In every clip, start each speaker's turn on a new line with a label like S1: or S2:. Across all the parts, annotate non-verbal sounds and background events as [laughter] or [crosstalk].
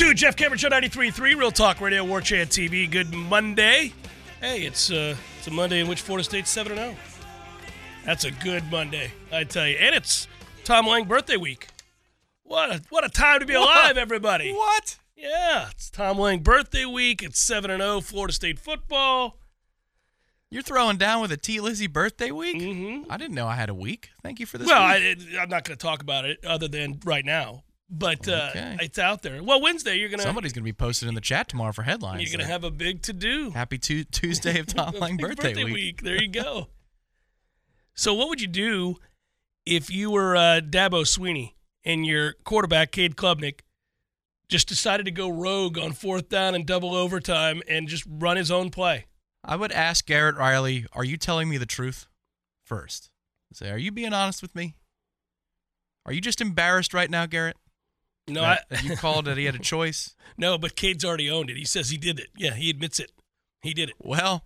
S1: Two, Jeff Cameron Show 93.3, Real Talk Radio, War Chant TV. Good Monday. Hey, it's uh, it's a Monday in which Florida State's 7 0. That's a good Monday, I tell you. And it's Tom Lang birthday week. What a, what a time to be alive, everybody.
S2: What?
S1: Yeah, it's Tom Lang birthday week. It's 7 0 Florida State football.
S2: You're throwing down with a T. Lizzie birthday week?
S1: Mhm.
S2: I didn't know I had a week. Thank you for this.
S1: Well, I,
S2: week.
S1: I'm not going to talk about it other than right now, but uh,
S2: Okay.
S1: it's out there. Well, Wednesday, you're going to
S2: somebody's gonna be posted in the chat tomorrow for headlines.
S1: you're going to
S2: that
S1: have a big to do.
S2: Happy tu- Tuesday of [laughs] Tom Lang
S1: Big
S2: birthday, week.
S1: There you go. [laughs] so, what would you do if you were uh, Dabo Swinney and your quarterback, Cade Klubnik, just decided to go rogue on fourth down and double overtime and just run his own play?
S2: I would ask Garrett Riley, "Are you telling me the truth?" First, say, "Are you being honest with me? Are you just embarrassed right now, Garrett?
S1: No,
S2: that,
S1: I,
S2: you called that he had a choice? [laughs]
S1: no, but Cade's already owned it. He says he did it. Yeah, he admits it. He did it.
S2: Well,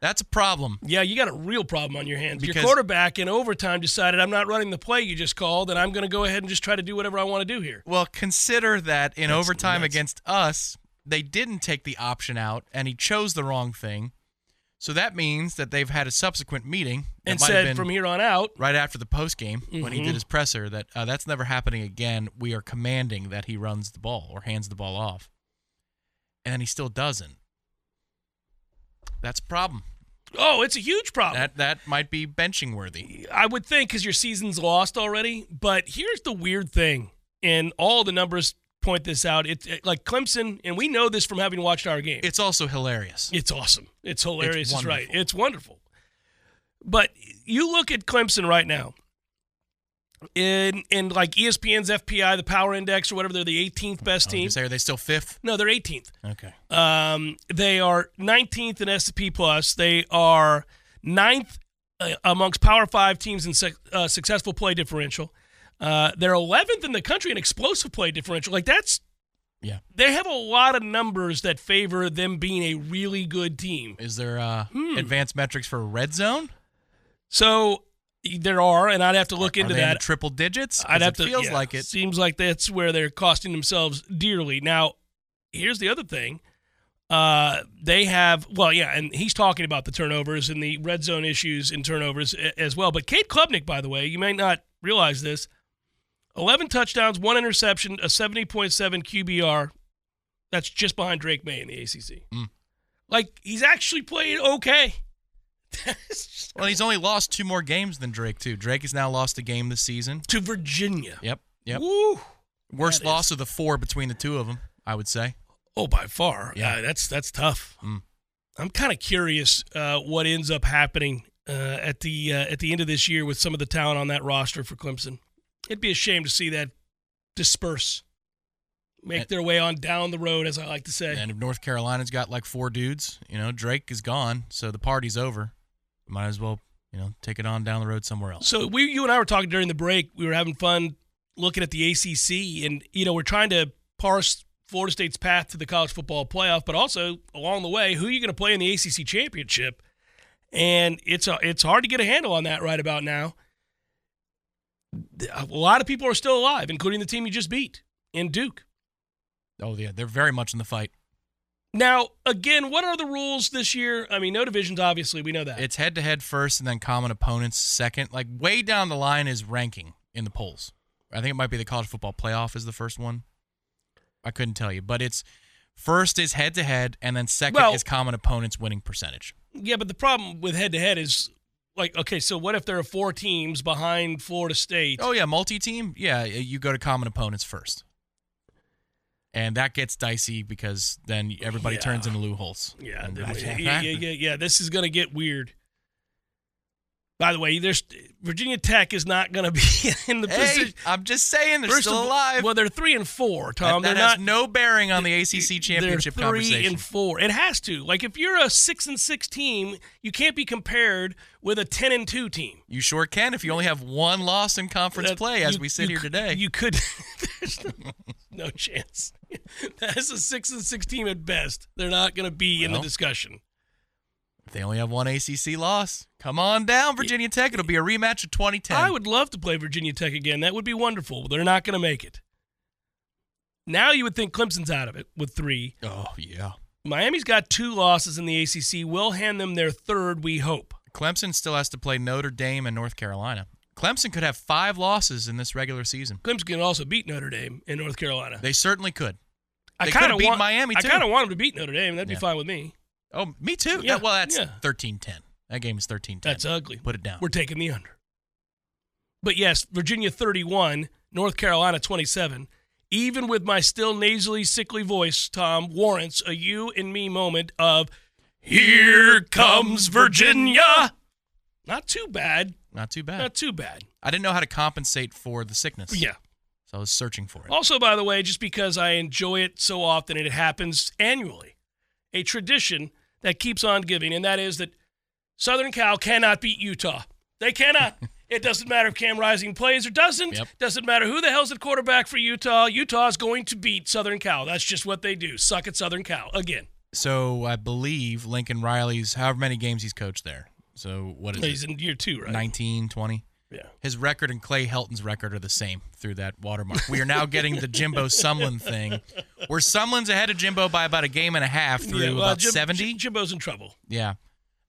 S2: that's a problem.
S1: Yeah, you got a real problem on your hands. your quarterback in overtime decided I'm not running the play you just called, and I'm going to go ahead and just try to do whatever I want to do here.
S2: Well, consider that in
S1: That's
S2: overtime
S1: nuts.
S2: against us, they didn't take the option out, and he chose the wrong thing. So that means that they've had a subsequent meeting
S1: And said from here on out,
S2: right after the post game when he did his presser that uh, that's never happening again. We are commanding that he runs the ball or hands the ball off, and he still doesn't. That's a problem.
S1: oh, it's a huge problem.
S2: That that might be benching worthy.
S1: I would think because your season's lost already. But here's the weird thing, and all the numbers point this out. It's it, like Clemson, and we know this from having watched our game.
S2: It's also hilarious.
S1: It's awesome. It's hilarious. It's, right. It's wonderful. But you look at Clemson right now. In in like ESPN's FPI, the Power Index or whatever, they're the 18th best
S2: was
S1: team.
S2: say, are they still fifth?
S1: No, they're 18th.
S2: Okay.
S1: Um, they are 19th in S&P plus. They are ninth uh, amongst Power Five teams in uh, successful play differential. Uh, they're 11th in the country in explosive play differential. Like that's
S2: Yeah.
S1: they have a lot of numbers that favor them being a really good team.
S2: Is there uh,
S1: Hmm.
S2: advanced metrics for red zone?
S1: So there are, and I'd have to look
S2: Are
S1: into
S2: in
S1: that.
S2: the triple digits?
S1: I'd have
S2: it
S1: to.
S2: Feels
S1: yeah,
S2: like it.
S1: Seems like that's where they're costing themselves dearly. Now, here's the other thing. Uh, they have well, yeah, and he's talking about the turnovers and the red zone issues in turnovers as well. But Cade Klubnik, by the way, you may not realize this: eleven touchdowns, one interception, a seventy point seven QBR. That's just behind Drake Maye in the ACC.
S2: Mm.
S1: Like he's actually played okay. [laughs]
S2: Well, he's only lost two more games than Drake too. Drake has now lost a game this season.
S1: to Virginia.
S2: Yep. Yep.
S1: Woo.
S2: Worst
S1: That
S2: loss
S1: is-
S2: of the four between the two of them, I would say.
S1: Oh, by far.
S2: Yeah.
S1: Yeah, that's that's tough.
S2: Mm.
S1: I'm kind of curious uh, what ends up happening uh, at the uh, at the end of this year with some of the talent on that roster for Clemson. It'd be a shame to see that disperse, make
S2: And-
S1: their way on down the road, as I like to say.
S2: And if North Carolina's got like four dudes, you know, Drake is gone, so the party's over. Might as well, you know, take it on down the road somewhere else.
S1: So we, you and I were talking during the break. We were having fun looking at the ACC, and you know we're trying to parse Florida State's path to the college football playoff, but also along the way, who are you going to play in the ACC championship? And it's a, it's hard to get a handle on that right about now. A lot of people are still alive, including the team you just beat in Duke.
S2: Oh yeah, they're very much in the fight.
S1: Now, again, what are the rules this year? I mean, no divisions, obviously, we know that.
S2: It's head to head first, and then common opponents second. Like way down the line is ranking in the polls. I think it might be the college football playoff is the first one. I couldn't tell you, but it's first is head to head, and then second
S1: Well-
S2: is common opponents winning percentage.
S1: Yeah, but the problem with head to head is like, okay, so what if there are four teams behind Florida State?
S2: Oh yeah, multi team. Yeah, you go to common opponents first, and that gets dicey because then everybody
S1: Yeah.
S2: turns into loopholes.
S1: Yeah,
S2: And
S1: th-
S2: that's-
S1: yeah, [laughs] yeah, yeah, yeah. This is going to get weird. By the way, there's Virginia Tech is not going to be [laughs] in the
S2: Hey,
S1: position.
S2: I'm just saying they're
S1: First
S2: still
S1: of-
S2: alive.
S1: Well, they're three and four, Tom.
S2: that
S1: they're
S2: has
S1: not
S2: no bearing on the ACC championship
S1: they're three
S2: conversation.
S1: and four. It has to. Like if you're a six and six team, you can't be compared with a ten and two team.
S2: You sure can if you only have one loss in conference
S1: That-
S2: play as
S1: you-
S2: we sit here
S1: c-
S2: today.
S1: You could. [laughs] there's no, no chance. [laughs] That's a six and six team at best. They're not going to be in the discussion.
S2: They only have one ACC loss, come on down, Virginia Tech. It'll be a rematch of 2010.
S1: I would love to play Virginia Tech again. That would be wonderful. But they're not going to make it. Now you would think Clemson's out of it with three.
S2: Oh yeah.
S1: Miami's got two losses in the ACC. We'll hand them their third, we hope.
S2: Clemson still has to play Notre Dame and North Carolina. Clemson could have five losses in this regular season.
S1: Clemson can also beat Notre Dame in North Carolina.
S2: They certainly could.
S1: I
S2: they
S1: kind
S2: could've
S1: of
S2: beat
S1: want
S2: Miami,
S1: I kind of want them to beat Notre Dame. That'd
S2: Yeah.
S1: be fine with me.
S2: Oh, me too.
S1: Yeah,
S2: That- well, that's
S1: yeah.
S2: 13-10. That game is 13-10.
S1: That's ugly.
S2: Put it down.
S1: We're taking the under. But yes, Virginia 31, North Carolina 27. Even with my still nasally, sickly voice, Tom, warrants a you and me moment of, Here comes Virginia. Not too bad.
S2: Not too bad.
S1: Not too bad.
S2: I didn't know how to compensate for the sickness.
S1: Yeah.
S2: So I was searching for it.
S1: Also, by the way, just because I enjoy it so often and it happens annually, a tradition that keeps on giving, and that is that Southern Cal cannot beat Utah. They cannot. [laughs] it doesn't matter if Cam Rising plays or doesn't.
S2: Yep.
S1: Doesn't matter who the hell's at quarterback for Utah. Utah is going to beat Southern Cal. That's just what they do. Suck at Southern Cal again.
S2: So I believe Lincoln Riley's however many games he's coached there. So what is
S1: He's
S2: it?
S1: in year two, right?
S2: 19, 20?
S1: Yeah.
S2: His record and Clay Helton's record are the same through that watermark. We are now getting the Jimbo Sumlin thing, where Sumlin's ahead of Jimbo by about a game and a half through
S1: Yeah, well,
S2: about
S1: Jim-
S2: 70.
S1: Jimbo's in trouble.
S2: yeah.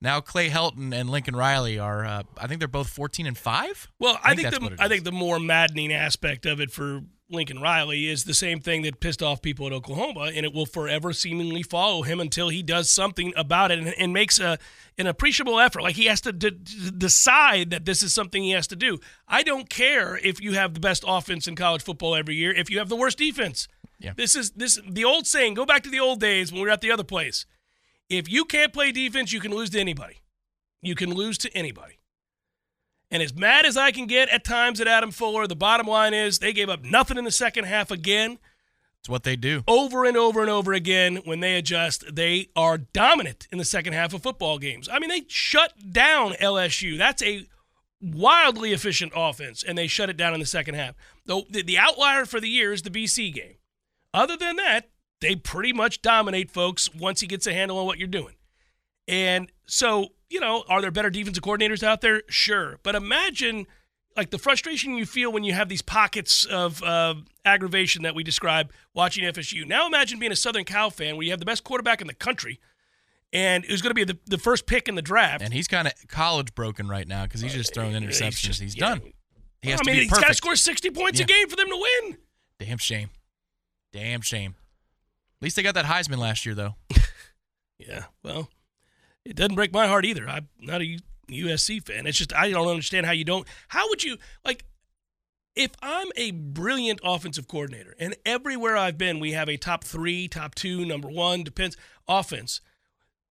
S2: Now Clay Helton and Lincoln Riley are, uh, I think they're both 14 and 5.
S1: Well, I think,
S2: that's what
S1: the I think the more maddening aspect of it for Lincoln Riley is the same thing that pissed off people at Oklahoma, and it will forever seemingly follow him until he does something about it and, and makes a an appreciable effort. Like he has to d- d- decide that this is something he has to do. I don't care if you have the best offense in college football every year if you have the worst defense.
S2: Yeah.
S1: This is this the old saying. Go back to the old days when we were at the other place. If you can't play defense, you can lose to anybody. You can lose to anybody. And as mad as I can get at times at Adam Fuller, the bottom line is they gave up nothing in the second half again.
S2: It's what they do.
S1: Over and over and over again, when they adjust, they are dominant in the second half of football games. I mean, they shut down LSU. That's a wildly efficient offense, and they shut it down in the second half. Though the, the outlier for the year is the BC game. Other than that, they pretty much dominate folks once he gets a handle on what you're doing. And so, you know, are there better defensive coordinators out there? Sure. But imagine like the frustration you feel when you have these pockets of uh, aggravation that we describe watching FSU. Now imagine being a Southern Cal fan where you have the best quarterback in the country and who's going to be the, the first pick in the draft.
S2: And he's kind of college broken right now because he's just throwing interceptions. He's,
S1: just- yeah.
S2: done. He has
S1: I
S2: to
S1: mean,
S2: be
S1: he's got to score 60 points a game for them to win.
S2: Damn shame. Damn shame. At least they got that Heisman last year, though. [laughs]
S1: Yeah, well, it doesn't break my heart either. I'm not a USC fan. It's just I don't understand how you don't. How would you like? If I'm a brilliant offensive coordinator, and everywhere I've been, we have a top three, top two, number one, depends offense.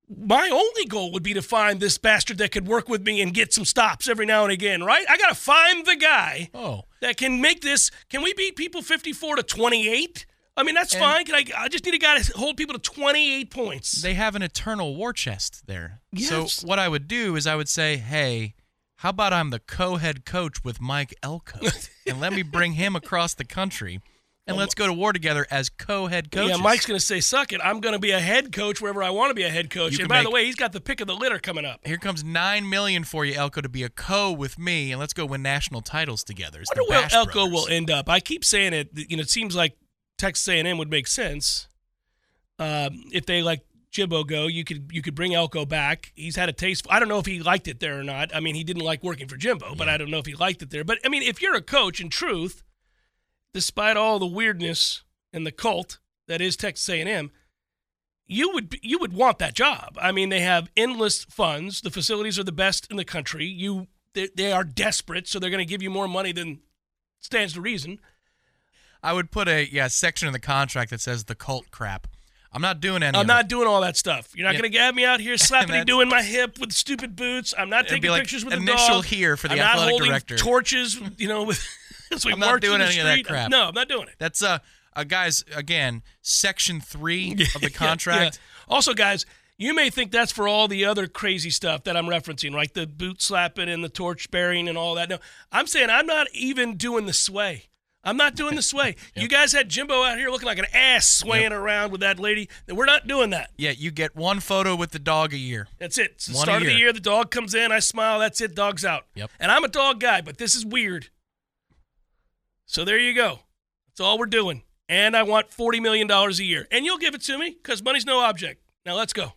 S1: my only goal would be to find this bastard that could work with me and get some stops every now and again, right? I got to find the guy
S2: Oh,
S1: that can make this. Can we beat people 54 to 28? I mean, that's
S2: And-
S1: fine. Can I? I just need a guy to hold people to 28 points.
S2: they have an eternal war chest there.
S1: Yes.
S2: So what I would do is I would say, hey, how about I'm the co-head coach with Mike Elko, [laughs] and let me bring him across the country, and let's go to war together as co-head coaches.
S1: Yeah, Mike's going to say, "Suck it." I'm going to be a head coach wherever I want to be a head coach.
S2: You
S1: and by the way, he's got the pick of the litter coming up.
S2: Here comes nine million for you, Elko, to be a co with me, and let's go win national titles together.
S1: I wonder where Elko
S2: Brothers.
S1: will end up. I keep saying it. You know, it seems like Texas A&M would make sense um, if they let Jimbo go. You could you could bring Elko back. He's had a taste. I don't know if he liked it there or not. I mean, he didn't like working for Jimbo, but I don't know if he liked it there. But I mean, if you're a coach, in truth, despite all the weirdness and the cult that is Texas A&M, you would you would want that job. I mean, they have endless funds. The facilities are the best in the country. You they, they are desperate, so they're going to give you more money than stands to reason.
S2: I would put a yeah section in the contract that says the cult crap. I'm not doing any.
S1: I'm not
S2: It.
S1: doing all that stuff. You're not
S2: Yeah.
S1: going to have me out here [laughs] slapping doing my hip with stupid boots. I'm not taking
S2: like
S1: pictures with the
S2: initial here for the
S1: I'm
S2: athletic
S1: holding
S2: director.
S1: torches, you know, with [laughs] as we
S2: I'm not doing any of that
S1: street.
S2: crap.
S1: No, I'm not doing it.
S2: That's uh, uh guys again section three [laughs] of the contract.
S1: yeah. Also, guys, you may think that's for all the other crazy stuff that I'm referencing, like the boot slapping and the torch bearing and all that. No, I'm saying I'm not even doing the sway. I'm not doing the sway. [laughs] You guys had Jimbo out here looking like an ass swaying around with that lady. We're not doing that.
S2: Yeah, you get one photo with the dog a year.
S1: That's it. It's the
S2: One
S1: start of the
S2: year.
S1: year. The dog comes in. I smile. That's it. Dog's out.
S2: Yep.
S1: And I'm a dog guy, but this is weird. So there you go. That's all we're doing. And I want $40 million a year. And you'll give it to me because money's no object. Now let's go.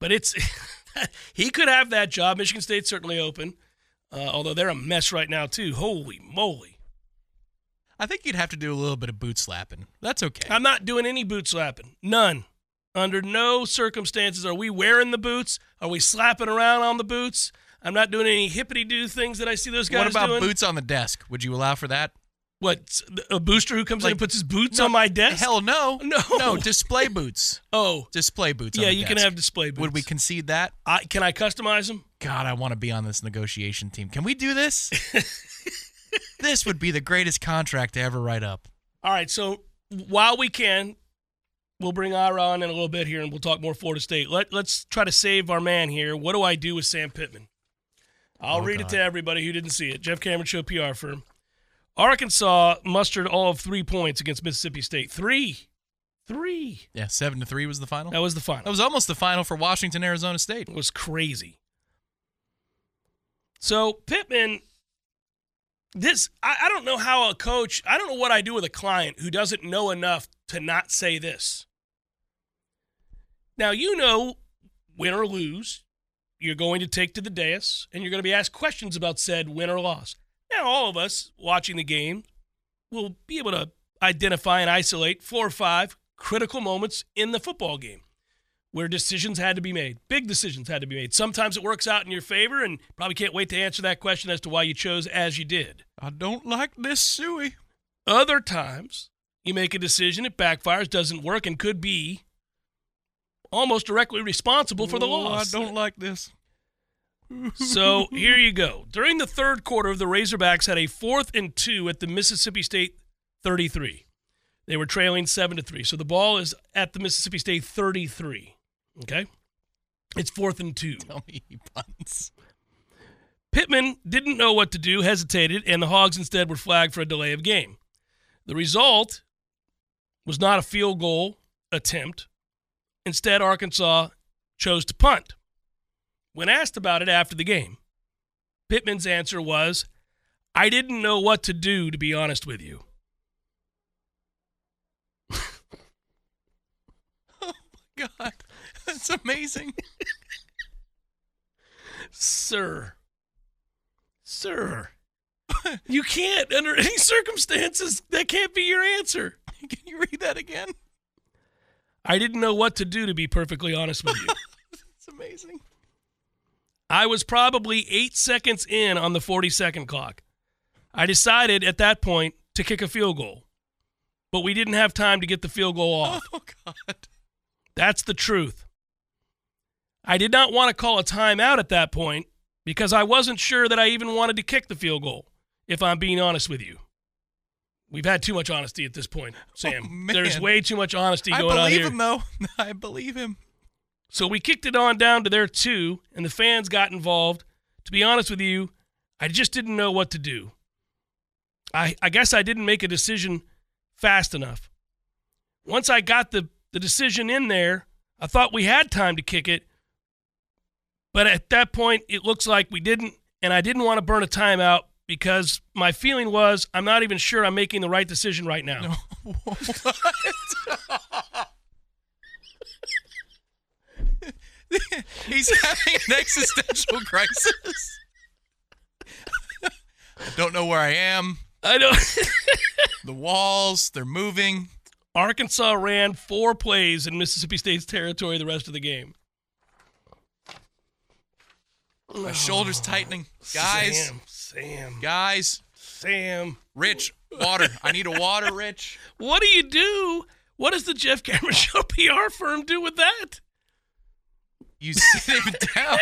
S1: But it's, [laughs] he could have that job. Michigan State's certainly open, uh, although they're a mess right now, too. Holy moly.
S2: I think you'd have to do a little bit of boot slapping. That's okay.
S1: I'm not doing any boot slapping. None. Under no circumstances are we wearing the boots. Are we slapping around on the boots? I'm not doing any hippity doo things that I see those guys
S2: what about
S1: doing.
S2: boots on the desk? Would you allow for that?
S1: What a booster who comes in
S2: Like-
S1: and puts his boots
S2: No,
S1: on my desk?
S2: Hell no.
S1: No.
S2: No, display boots. [laughs]
S1: Oh,
S2: Display boots.
S1: yeah, you can have display boots.
S2: Would we concede that?
S1: I, can I customize them?
S2: God, I want to be on this negotiation team. Can we do this? [laughs] this would be the greatest contract to ever write up.
S1: All right. So while we can, we'll bring Ira on in a little bit here, and we'll talk more Florida State. Let Let's try to save our man here. What do I do with Sam Pittman? I'll
S2: Oh,
S1: read it to everybody who didn't see it. Jeff Cameron Show PR firm. Arkansas mustered all of three points against Mississippi State. Three, three.
S2: Yeah, seven to three was the final.
S1: That was the final.
S2: That was almost the final for Washington, Arizona State.
S1: It was crazy. So Pittman, this I, I don't know how a coach. I don't know what I do with a client who doesn't know enough to not say this. Now you know, win or lose, you're going to take to the dais and you're going to be asked questions about said win or loss. Now all of us watching the game will be able to identify and isolate four or five critical moments in the football game where decisions had to be made. Big decisions had to be made. Sometimes it works out in your favor, and probably can't wait to answer that question as to why you chose as you did.
S2: I don't like this suey.
S1: Other times, you make a decision, it backfires, doesn't work, and could be almost directly responsible for the
S2: Oh,
S1: loss.
S2: I don't like this. [laughs]
S1: So here you go. During the third quarter, the Razorbacks had a fourth and two at the Mississippi State 33. They were trailing seven to three. So the ball is at the Mississippi State 33. Okay? It's fourth and two. [laughs]
S2: Tell me he punts.
S1: Pittman didn't know what to do, hesitated, and the Hogs instead were flagged for a delay of game. The result was not a field goal attempt. Instead, Arkansas chose to punt. When asked about it after the game, Pittman's answer was, I didn't know what to do, to be honest with you. [laughs]
S2: Oh, my God, that's amazing.
S1: Sir, sir, you can't, under any circumstances, that can't be your answer.
S2: Can you read that again?
S1: I didn't know what to do, to be perfectly honest with you. [laughs]
S2: It's amazing.
S1: I was probably eight seconds in on the 40 second clock. I decided at that point to kick a field goal, but we didn't have time to get the field goal off.
S2: Oh God.
S1: That's the truth. I did not want to call a timeout at that point because I wasn't sure that I even wanted to kick the field goal, if I'm being honest with you. We've had too much honesty at this point, [laughs] oh, Sam.
S2: Oh.
S1: There's way too much honesty going on here.
S2: I believe him though. [laughs] I believe him.
S1: So we kicked it on down to their two, and the fans got involved. To be honest with you, I just didn't know what to do. I, I guess I didn't make a decision fast enough. Once I got the, the decision in there, I thought we had time to kick it. But at that point, it looks like we didn't, and I didn't want to burn a timeout because my feeling was I'm not even sure I'm making the right decision right now. [laughs] [laughs]
S2: He's having an existential crisis. I don't know where I am.
S1: I don't. [laughs]
S2: The walls, they're moving.
S1: Arkansas ran four plays in Mississippi State's territory the rest of the game.
S2: My shoulders tightening. Guys,
S1: Sam, Sam,
S2: guys,
S1: Sam.
S2: Rich, water. I need a water, Rich. [laughs]
S1: What do you do? What does the Jeff Cameron Show PR firm do with that?
S2: You sit him down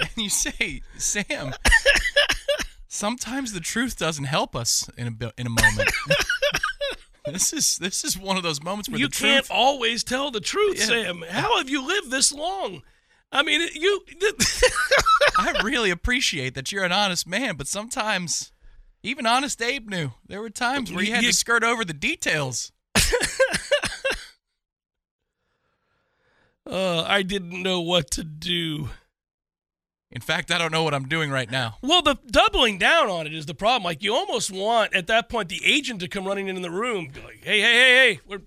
S2: and you say, Sam, sometimes the truth doesn't help us in a, in a moment. [laughs] this is this is one of those moments where
S1: You
S2: the
S1: can't
S2: truth
S1: always tell the truth,
S2: Yeah.
S1: Sam. How have you lived this long? I mean, you. [laughs]
S2: I really appreciate that you're an honest man, but sometimes even honest Abe knew there were times where you had
S1: You-
S2: to skirt over the details. [laughs]
S1: uh, I didn't know what to do.
S2: In fact, I don't know what I'm doing right now.
S1: Well, the doubling down on it is the problem. Like you almost want at that point the agent to come running in the room, be like, "Hey, hey, hey, hey, we're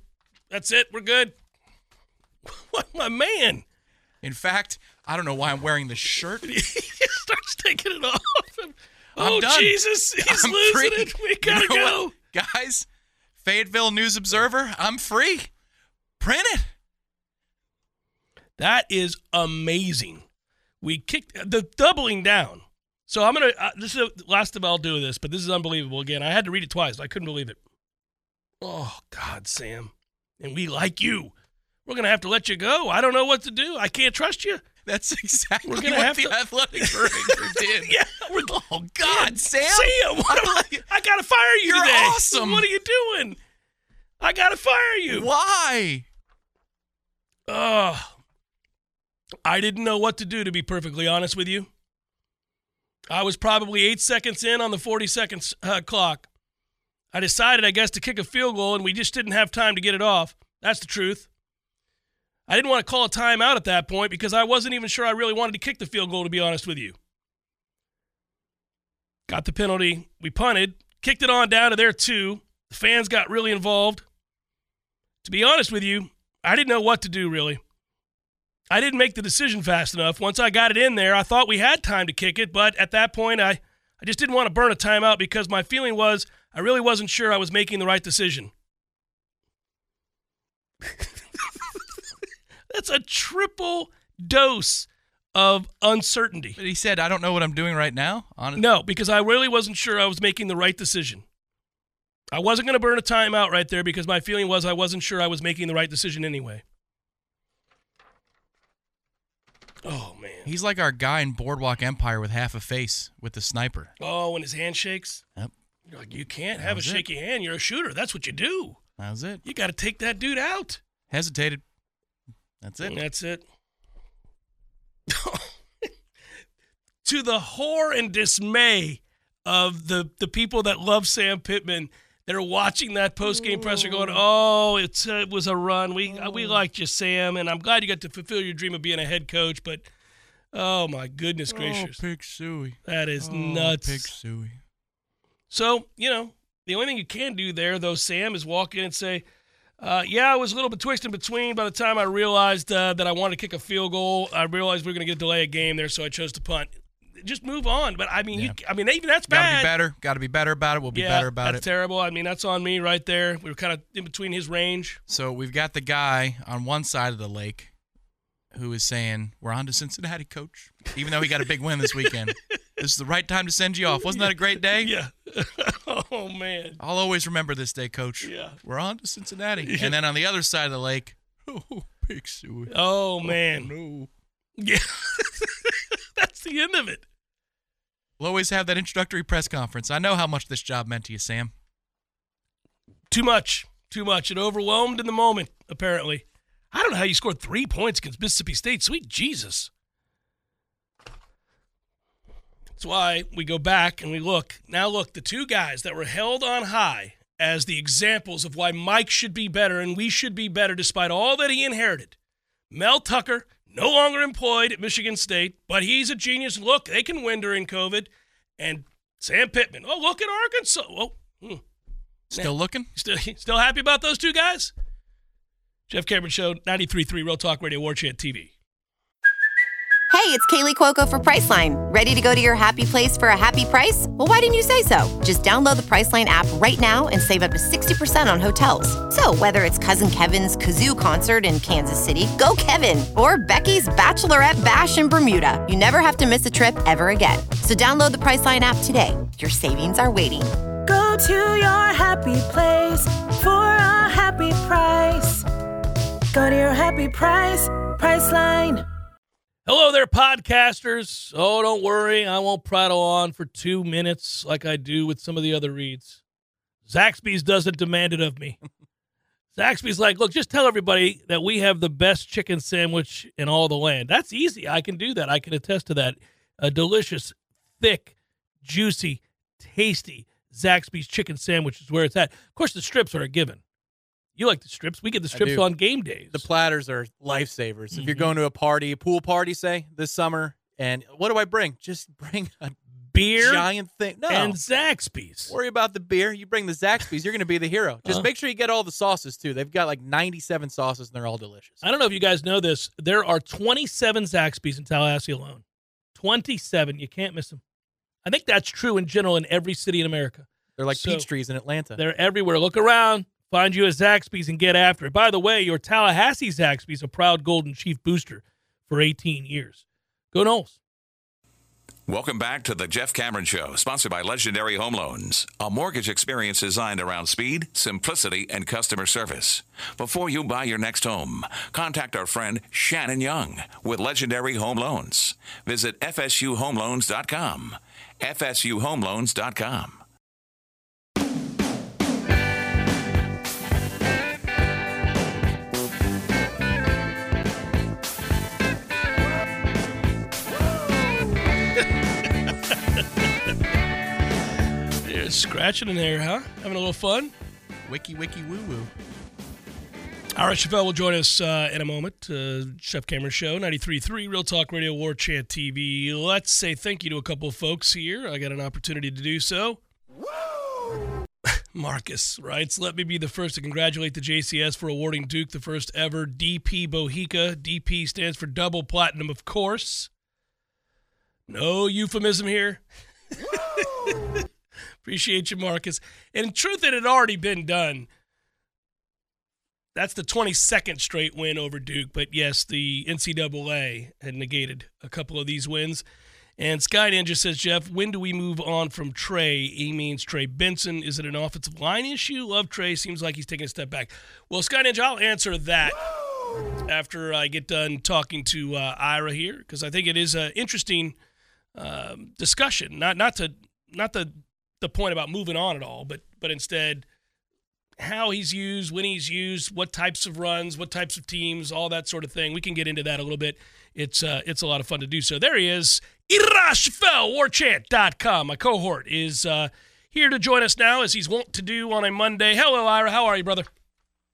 S1: that's it, we're good." [laughs] What, my man?
S2: In fact, I don't know why I'm wearing this shirt. [laughs]
S1: he starts taking it off.
S2: I'm
S1: oh
S2: done.
S1: Jesus, he's
S2: I'm
S1: losing
S2: free.
S1: it. We gotta
S2: know
S1: go.
S2: what? Guys, Fayetteville News Observer, I'm free. Print it.
S1: That is amazing. We kicked the doubling down. So I'm gonna. Uh, this is the last time I'll do this, but this is unbelievable. Again, I had to read it twice. I couldn't believe it. Oh God, Sam, and we like you. We're gonna have to let you go. I don't know what to do. I can't trust you.
S2: That's [laughs] exactly
S1: We're gonna
S2: what
S1: have
S2: the
S1: to- [laughs]
S2: athletic director did. [laughs]
S1: Yeah, we're.
S2: Oh God, Sam!
S1: Sam, what am I, I gotta fire you
S2: You're
S1: today.
S2: awesome.
S1: What are you doing? I gotta fire you.
S2: Why?
S1: Ugh. I didn't know what to do, to be perfectly honest with you. I was probably eight seconds in on the 40 seconds uh, clock. I decided, I guess, to kick a field goal, and we just didn't have time to get it off. That's the truth. I didn't want to call a timeout at that point because I wasn't even sure I really wanted to kick the field goal, to be honest with you. Got the penalty. We punted, kicked it on down to their two. The fans got really involved. To be honest with you, I didn't know what to do really. I didn't make the decision fast enough. Once I got it in there, I thought we had time to kick it, but at that point, I, I just didn't want to burn a timeout because my feeling was I really wasn't sure I was making the right decision. [laughs] That's a triple dose of uncertainty.
S2: But he said, "I don't know what I'm doing right now." On
S1: No, because I really wasn't sure I was making the right decision. I wasn't going to burn a timeout right there because my feeling was I wasn't sure I was making the right decision anyway. Oh man.
S2: He's like our guy in Boardwalk Empire with half a face with the sniper.
S1: Oh, when his hand shakes.
S2: Yep,
S1: You're like, you can't
S2: That
S1: have a
S2: was it.
S1: shaky hand. You're a shooter. That's what you do.
S2: that was it.
S1: You got to take that dude out.
S2: Hesitated. That's it.
S1: And that's it. [laughs] to the horror and dismay of the the people that love Sam Pittman, that are watching that post game presser, going, "Oh, it's uh, it was a run. We uh, we liked you, Sam, and I'm glad you got to fulfill your dream of being a head coach." But oh my goodness gracious,
S2: Oh, Pig Suey.
S1: that is
S2: Oh,
S1: nuts.
S2: Pig Suey.
S1: So, you know, the only thing you can do there, though, Sam, is walk in and say, uh, yeah, I was a little bit twisted in between. By the time I realized uh, that I wanted to kick a field goal, I realized we were going to get a delay a game there, so I chose to punt. Just move on. But I mean, you, I mean, even that's
S2: Got to be better. Got to be better about it. We'll be
S1: yeah,
S2: better about
S1: that's
S2: it.
S1: terrible. I mean, that's on me right there. We were kind of in between his range.
S2: So we've got the guy on one side of the lake who is saying, We're on to Cincinnati, coach. Even though he got a big win this weekend. this is the right time to send you off. Wasn't that a great day? [laughs]
S1: Yeah. [laughs] oh man.
S2: I'll always remember this day, coach.
S1: Yeah.
S2: We're on to Cincinnati. And then on the other side of the lake, [laughs] Oh, big suey.
S1: Oh, oh man,
S2: no.
S1: yeah, that's the end of it.
S2: We'll always have that introductory press conference. I know how much this job meant to you, Sam.
S1: Too much, too much. It overwhelmed in the moment. Apparently, I don't know how you scored three points against Mississippi State. Sweet Jesus. That's why we go back and we look. Now, look, the two guys that were held on high as the examples of why Mike should be better and we should be better despite all that he inherited. Mel Tucker, no longer employed at Michigan State, but he's a genius. Look, they can win during COVID. And Sam Pittman. Oh, look at Arkansas. Oh, hmm.
S2: Still looking?
S1: Still, [laughs] still happy about those two guys? Jeff Cameron Show, 93.3 Real Talk Radio, War Chant TV.
S3: Hey, it's Kaley Cuoco for Priceline. Ready to go to your happy place for a happy price? Well, why didn't you say so? Just download the Priceline app right now and save up to 60% on hotels. So, whether it's Cousin Kevin's Kazoo concert in Kansas City, go Kevin, or Becky's Bachelorette Bash in Bermuda, you never have to miss a trip ever again. So, download the Priceline app today. Your savings are waiting.
S4: Go to your happy place for a happy price. Go to your happy price, Priceline.
S1: Hello there, podcasters. Oh, don't worry. I won't prattle on for two minutes like I do with some of the other reads. Zaxby's doesn't demand it of me. [laughs] Zaxby's like, look, just tell everybody that we have the best chicken sandwich in all the land. That's easy. I can do that. I can attest to that. A delicious, thick, juicy, tasty Zaxby's chicken sandwich is where it's at. Of course, the strips are a given. You like the strips. We get the strips on game days.
S5: The platters are lifesavers. If you're
S1: Mhm.
S5: going to a party, a pool party, say this summer, and what do I bring? Just [laughs] bring a
S1: beer
S5: giant thing. No,
S1: and Zaxby's.
S5: worry about the beer. You bring the Zaxby's, you're going to be the hero. Just
S1: Uh.
S5: make sure you get all the sauces too. They've got like 97 sauces, and they're all delicious.
S1: I don't know if you guys know this. There are 27 Zaxby's in Tallahassee alone. 27. You can't miss them. I think that's true in general in every city in America.
S5: They're like
S1: So-
S5: peach trees in Atlanta.
S1: They're everywhere. Look around, find you a Zaxby's, and get after it. By the way, your Tallahassee Zaxby's a proud Golden Chief booster for 18 years. Go Noles.
S6: Welcome back to the Jeff Cameron Show, sponsored by Legendary Home Loans, a mortgage experience designed around speed, simplicity, and customer service. Before you buy your next home, contact our friend Shannon Young with Legendary Home Loans. Visit FSUHomeloans.com. FSUHomeloans.com.
S1: You're scratching in there, huh? Having a little fun?
S2: Wiki wiki woo woo.
S1: All right, Scoffel will join us uh, in a moment. Uh, Jeff Cameron Show, 93.3 Real Talk Radio, War Chant TV. Let's say thank you to a couple of folks here. I got an opportunity to do so. [laughs] Marcus writes, let me be the first to congratulate the JCS for awarding Duke the first ever DP Bohica. DP stands for double platinum, of course. No euphemism here. Appreciate you, Marcus. And in truth, it had already been done. That's the 22nd straight win over Duke. But yes, the NCAA had negated a couple of these wins. And Sky Ninja says, Jeff, when do we move on from Trey? He means Trey Benson. Is it an offensive line issue? Love Trey. Seems like he's taking a step back. Well, Sky Ninja, I'll answer that after I get done talking to uh, Ira here because I think it is an interesting um, discussion. Not not to not the the point about moving on at all, but but instead how he's used, when he's used, what types of runs, what types of teams, all that sort of thing. We can get into that a little bit. It's uh, it's a lot of fun to do so. There he is, Ira Scoffel, warchant.com. My cohort is uh, here to join us now, as he's wont to do on a Monday. Hello, Ira. How are you, brother?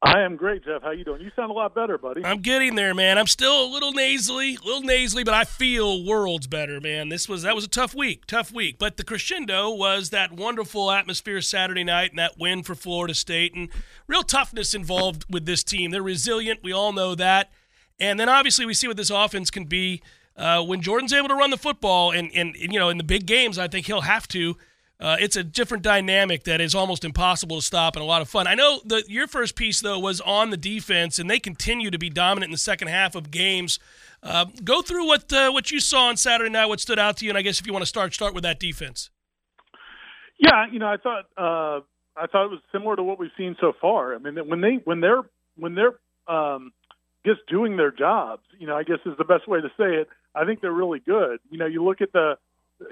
S7: I am great, Jeff. How you doing? You sound a lot better, buddy.
S1: I'm getting there, man. I'm still a little nasally, a little nasally, but I feel worlds better, man. This was that was a tough week, tough week. But the crescendo was that wonderful atmosphere Saturday night and that win for Florida State and real toughness involved with this team. They're resilient. We all know that. And then obviously we see what this offense can be uh, when Jordan's able to run the football. And, and, and, you know, in the big games, I think he'll have to. Uh, it's a different dynamic that is almost impossible to stop and a lot of fun. I know the your first piece though was on the defense, and they continue to be dominant in the second half of games. Uh, go through what uh, what you saw on Saturday night, what stood out to you, and I guess if you want to start, start with that defense.
S7: Yeah, you know, I thought uh, I thought it was similar to what we've seen so far. I mean, when they when they're when they're um, just doing their jobs. You know, I guess is the best way to say it. I think they're really good. You know, you look at the,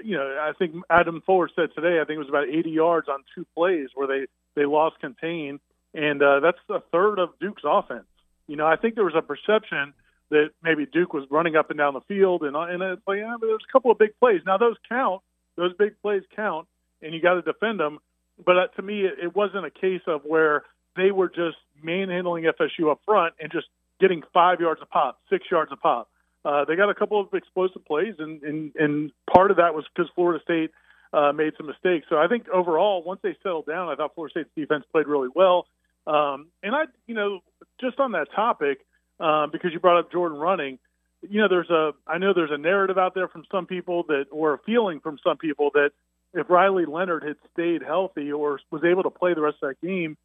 S7: you know, I think Adam Fuller said today. I think it was about 80 yards on two plays where they they lost contain, and uh, that's a third of Duke's offense. You know, I think there was a perception that maybe Duke was running up and down the field, and and it's like, yeah, but there's a couple of big plays. Now those count; those big plays count, and you got to defend them. But uh, to me, it, it wasn't a case of where they were just manhandling FSU up front and just getting five yards a pop, six yards a pop. Uh, they got a couple of explosive plays, and and, and part of that was because Florida State uh, made some mistakes. So I think overall, once they settled down, I thought Florida State's defense played really well. Um, and I, you know, just on that topic, um, because you brought up Jordan running, you know, there's a, I know there's a narrative out there from some people that, or a feeling from some people that if Riley Leonard had stayed healthy or was able to play the rest of that game,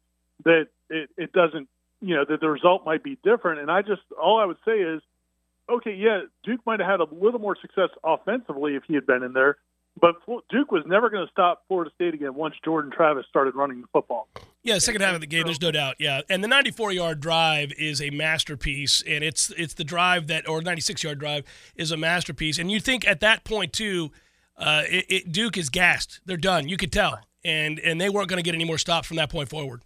S7: that it, it doesn't, you know, that the result might be different. And I just, all I would say is, okay, yeah, Duke might have had a little more success offensively if he had been in there, but Duke was never going to stop Florida State again once Jordan Travis started running the football.
S1: Yeah, second half of the game, there's no doubt. Yeah, and the 94-yard drive is a masterpiece, and it's it's the drive that or 96-yard drive is a masterpiece. And you think at that point too, uh, it, it, Duke is gassed. They're done. You could tell, and and they weren't going to get any more stops from that point forward.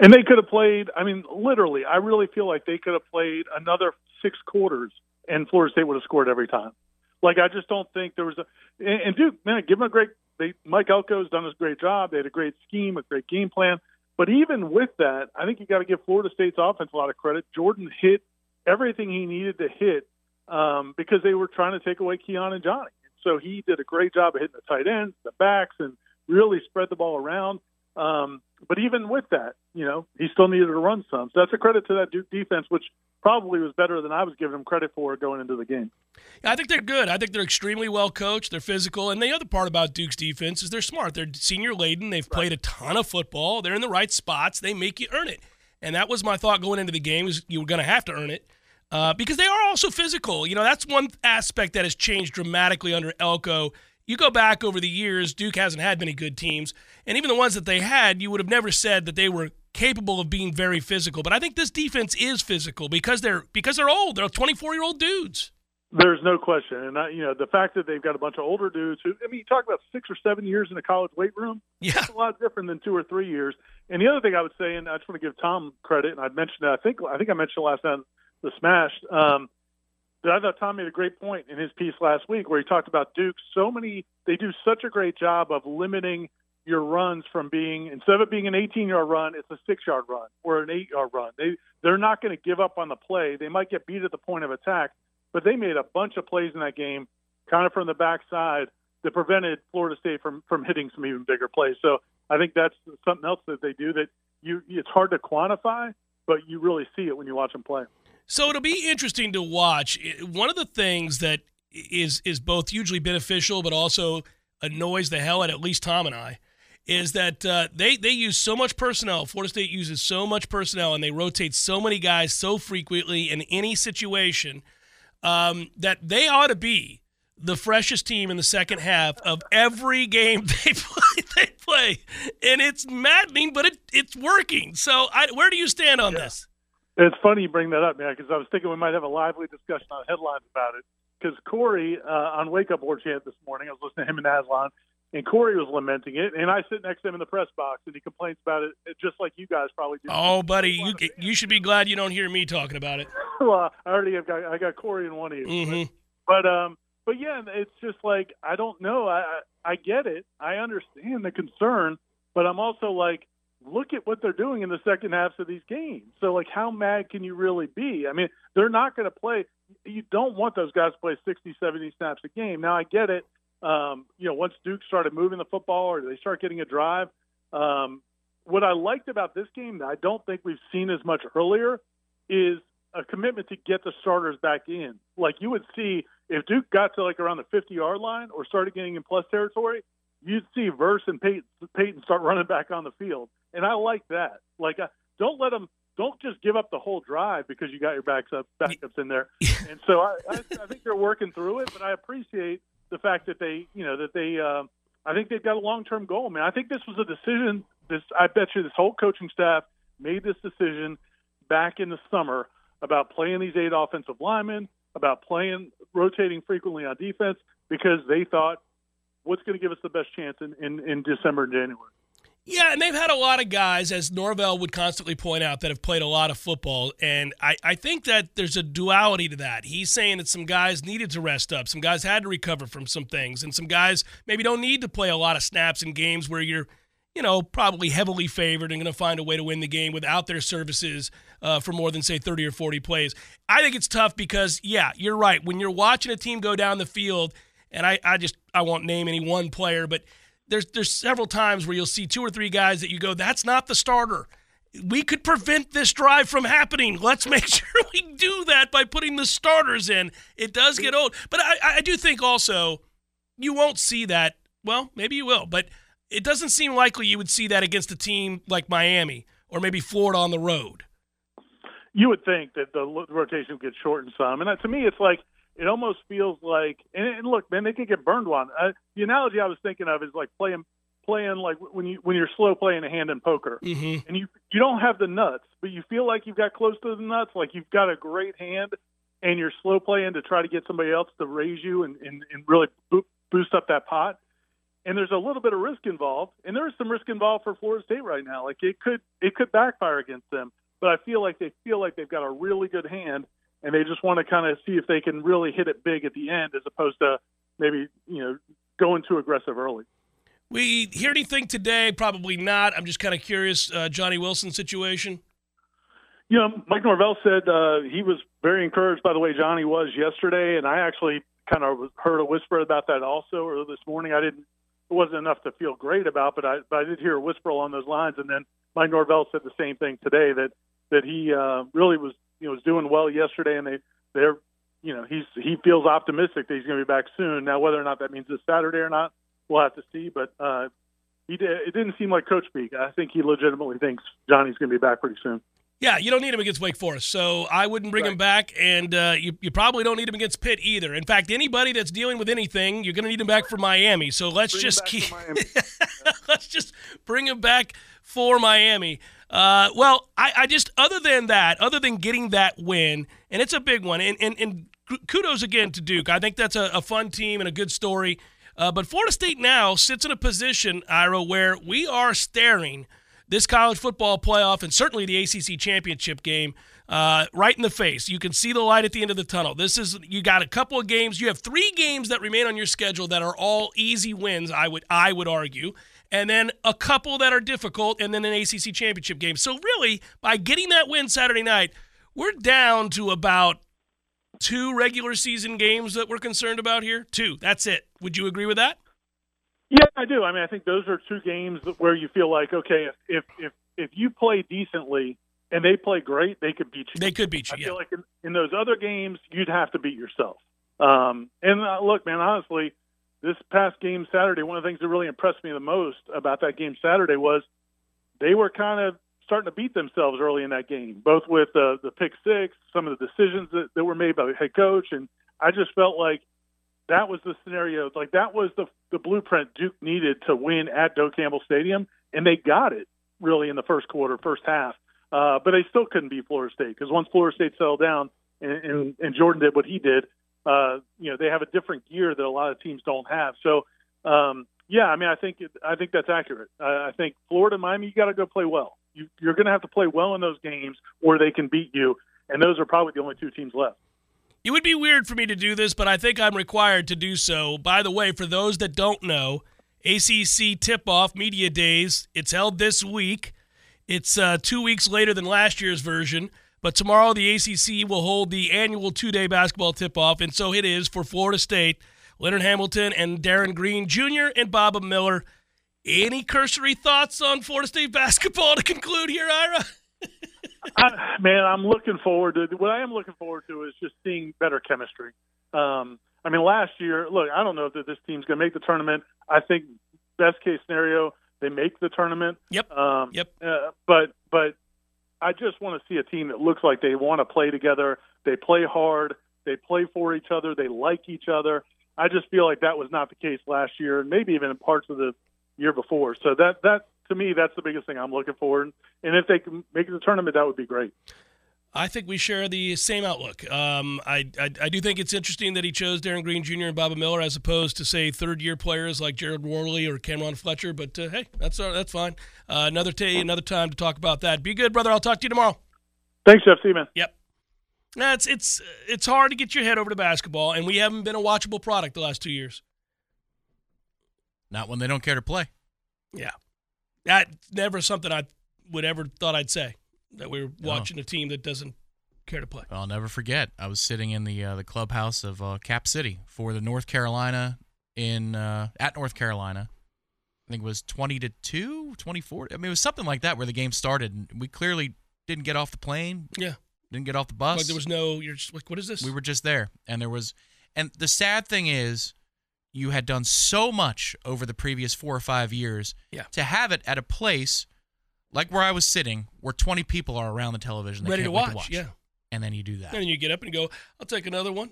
S7: And they could have played. I mean, literally, I really feel like they could have played another six quarters, and Florida State would have scored every time. Like I just don't think there was a and, Duke man, give them a great. They Mike Elko's done a great job. They had a great scheme, a great game plan. But even with that, I think you got to give Florida State's offense a lot of credit. Jordan hit everything he needed to hit um, because they were trying to take away Keon and Johnny. So he did a great job of hitting the tight ends, the backs, and really spread the ball around. Um, but even with that, you know, he still needed to run some. So that's a credit to that Duke defense, which probably was better than I was giving them credit for going into the game.
S1: I think they're good. I think they're extremely well coached. They're physical, and the other part about Duke's defense is they're smart. They're senior laden. They've played a ton of football. They're in the right spots. They make you earn it, and that was my thought going into the game. Is you were going to have to earn it. Uh, because they are also physical. You know, that's one aspect that has changed dramatically under Elko. You go back over the years, Duke hasn't had many good teams. And even the ones that they had, you would have never said that they were capable of being very physical. But I think this defense is physical because they're because they're old. They're 24 year old dudes.
S7: There's no question, and I, you know the fact that they've got a bunch of older dudes who I mean, you talk about six or seven years in a college weight room.
S1: Yeah,
S7: it's a lot different than two or three years. And the other thing I would say, and I just want to give Tom credit, and I mentioned. I think I think I mentioned last time the Smash. Um, that I thought Tom made a great point in his piece last week where he talked about Duke. So many they do such a great job of limiting your runs from being instead of it being an 18 yard run, it's a six yard run or an eight yard run. They they're not going to give up on the play. They might get beat at the point of attack, but they made a bunch of plays in that game, kind of from the backside, that prevented Florida State from from hitting some even bigger plays. So I think that's something else that they do that you it's hard to quantify, but you really see it when you watch them play.
S1: So it'll be interesting to watch. One of the things that is is both hugely beneficial, but also annoys the hell out at least Tom and I, is that uh, they they use so much personnel. Florida State uses so much personnel, and they rotate so many guys so frequently in any situation um, that they ought to be the freshest team in the second half of every game [laughs] they play. They play, and it's maddening, but it, it's working. So, I, where do you stand on yeah. this?
S7: It's funny you bring that up, man, because I was thinking we might have a lively discussion on headlines about it. Because Corey uh, on Wake Up War Chant this morning, I was listening to him and Aslan, and Corey was lamenting it, and I sit next to him in the press box, and he complains about it just like you guys probably do.
S1: Oh, buddy, you you should be glad you don't hear me talking about it. [laughs]
S7: well, I already have got I got Corey in one ear,
S1: mm-hmm.
S7: but, but um, but yeah, it's just like I don't know. I I get it. I understand the concern, but I'm also like look at what they're doing in the second halves of these games. So, like, how mad can you really be? I mean, they're not going to play. You don't want those guys to play 60, 70 snaps a game. Now, I get it. Um, you know, once Duke started moving the football or they start getting a drive, um, what I liked about this game that I don't think we've seen as much earlier is a commitment to get the starters back in. Like you would see if Duke got to like around the 50 yard line or started getting in plus territory, you'd see Verse and Payton, Payton start running back on the field, and I like that. Like, uh, don't let them. Don't just give up the whole drive because you got your backs up, backups in there. [laughs] and so I, I, I think they're working through it, but I appreciate the fact that they, you know, that they. Uh, I think they've got a long-term goal, man. I think this was a decision. This, I bet you, this whole coaching staff made this decision back in the summer about playing these eight offensive linemen, about playing rotating frequently on defense because they thought what's going to give us the best chance in, in, in December and January.
S1: Yeah, and they've had a lot of guys, as Norvell would constantly point out, that have played a lot of football. And I, I think that there's a duality to that. He's saying that some guys needed to rest up, some guys had to recover from some things, and some guys maybe don't need to play a lot of snaps in games where you're, you know, probably heavily favored and going to find a way to win the game without their services uh, for more than, say, 30 or 40 plays. I think it's tough because, yeah, you're right. When you're watching a team go down the field, and I, I just, I won't name any one player, but – there's there's several times where you'll see two or three guys that you go, that's not the starter. We could prevent this drive from happening. Let's [laughs] make sure we do that by putting the starters in. It does get old, but I, I do think also you won't see that. Well, maybe you will, but it doesn't seem likely you would see that against a team like Miami or maybe Florida on the road.
S7: You would think that the rotation would get shortened some, and to me, it's like it almost feels like and, and look man they can get burned one uh, the analogy i was thinking of is like playing playing like when you when you're slow playing a hand in poker
S1: mm-hmm.
S7: and you you don't have the nuts but you feel like you've got close to the nuts like you've got a great hand and you're slow playing to try to get somebody else to raise you and and, and really boost up that pot. And there's a little bit of risk involved and there is some risk involved for Florida State right now. Like it could it could backfire against them but I feel like they feel like they've got a really good hand and they just want to kind of see if they can really hit it big at the end as opposed to maybe you know going too aggressive early.
S1: We hear anything today? Probably not. I'm just kind of curious. Uh, Johnny Wilson situation.
S7: You know, Mike Norvell said uh, he was very encouraged by the way Johnny was yesterday, and I actually kind of heard a whisper about that also or this morning. I didn't. It wasn't enough to feel great about, but I, but I did hear a whisper along those lines. And then Mike Norvell said the same thing today that that he uh, really was you know was doing well yesterday, and they they're you know he's he feels optimistic that he's going to be back soon. Now whether or not that means this Saturday or not, we'll have to see. But uh, he did, it didn't seem like coach speak. I think he legitimately thinks Johnny's going to be back pretty soon.
S1: Yeah, you don't need him against Wake Forest, so I wouldn't bring right. him back, and uh, you, you probably don't need him against Pitt either. In fact, anybody that's dealing with anything, you're going to need him back for Miami. So let's
S7: bring
S1: just keep [laughs] let's just bring him back for Miami. Uh, well, I, I, just other than that, other than getting that win, and it's a big one, and and, and kudos again to Duke. I think that's a, a fun team and a good story. Uh, but Florida State now sits in a position, Ira, where we are staring this college football playoff and certainly the ACC championship game uh, right in the face. You can see the light at the end of the tunnel. This is you got a couple of games. You have three games that remain on your schedule that are all easy wins. I would I would argue. And then a couple that are difficult, and then an ACC championship game. So, really, by getting that win Saturday night, we're down to about two regular season games that we're concerned about here. Two. That's it. Would you agree with that?
S7: Yeah, I do. I mean, I think those are two games where you feel like, okay, if if if you play decently and they play great, they could beat you.
S1: They could beat you.
S7: I
S1: yeah.
S7: feel like in, in those other games, you'd have to beat yourself. Um, and uh, look, man, honestly, this past game Saturday, one of the things that really impressed me the most about that game Saturday was they were kind of starting to beat themselves early in that game, both with uh, the pick six, some of the decisions that, that were made by the head coach, and I just felt like that was the scenario. Like that was the the blueprint Duke needed to win at Doak Campbell Stadium, and they got it really in the first quarter, first half. Uh, but they still couldn't beat Florida State because once Florida State settled down and, and, and Jordan did what he did, uh, you know they have a different gear that a lot of teams don't have. So um, yeah, I mean I think I think that's accurate. Uh, I think Florida, Miami, you got to go play well. You, you're going to have to play well in those games, or they can beat you, and those are probably the only two teams left.
S1: It would be weird for me to do this, but I think I'm required to do so. By the way, for those that don't know, ACC tip off media days, it's held this week. It's uh, two weeks later than last year's version, but tomorrow the ACC will hold the annual two day basketball tip off, and so it is for Florida State. Leonard Hamilton and Darin Green Jr. and Baba Miller. Any cursory thoughts on Florida State basketball to conclude here, Ira? [laughs]
S7: I, man, I'm looking forward to what I am looking forward to is just seeing better chemistry. Um, I mean, last year, look, I don't know that this team's going to make the tournament. I think best case scenario, they make the tournament.
S1: Yep.
S7: Um,
S1: yep.
S7: Uh, but but I just want to see a team that looks like they want to play together. They play hard. They play for each other. They like each other. I just feel like that was not the case last year, and maybe even in parts of the year before. So that that to me, that's the biggest thing I'm looking for. And if they can make the tournament, that would be great.
S1: I think we share the same outlook. Um, I, I, I do think it's interesting that he chose Darin Green Jr. and Baba Miller as opposed to say third year players like Jared Warley or Cameron Fletcher. But uh, hey, that's uh, that's fine. Uh, another day, another time to talk about that. Be good, brother. I'll talk to you tomorrow.
S7: Thanks, Jeff. See you, man.
S1: Yep. Nah, it's it's it's hard to get your head over to basketball, and we haven't been a watchable product the last two years.
S2: Not when they don't care to play.
S1: Yeah, that's never something I would ever thought I'd say that we were watching a team that doesn't care to play.
S2: I'll never forget. I was sitting in the uh, the clubhouse of uh, Cap City for the North Carolina in uh, at North Carolina. I think it was 20 to 2, 24. I mean, it was something like that where the game started. And we clearly didn't get off the plane,
S1: Yeah,
S2: didn't get off the bus.
S1: like there was no. You're just like, what is this?
S2: we were just there, and there was. And the sad thing is, you had done so much over the previous four or five years.
S1: Yeah.
S2: To have it at a place like where I was sitting, where 20 people are around the television, they
S1: ready
S2: can't
S1: to watch.
S2: to watch.
S1: Yeah,
S2: And then you do that.
S1: and then you get up and go, I'll take another one,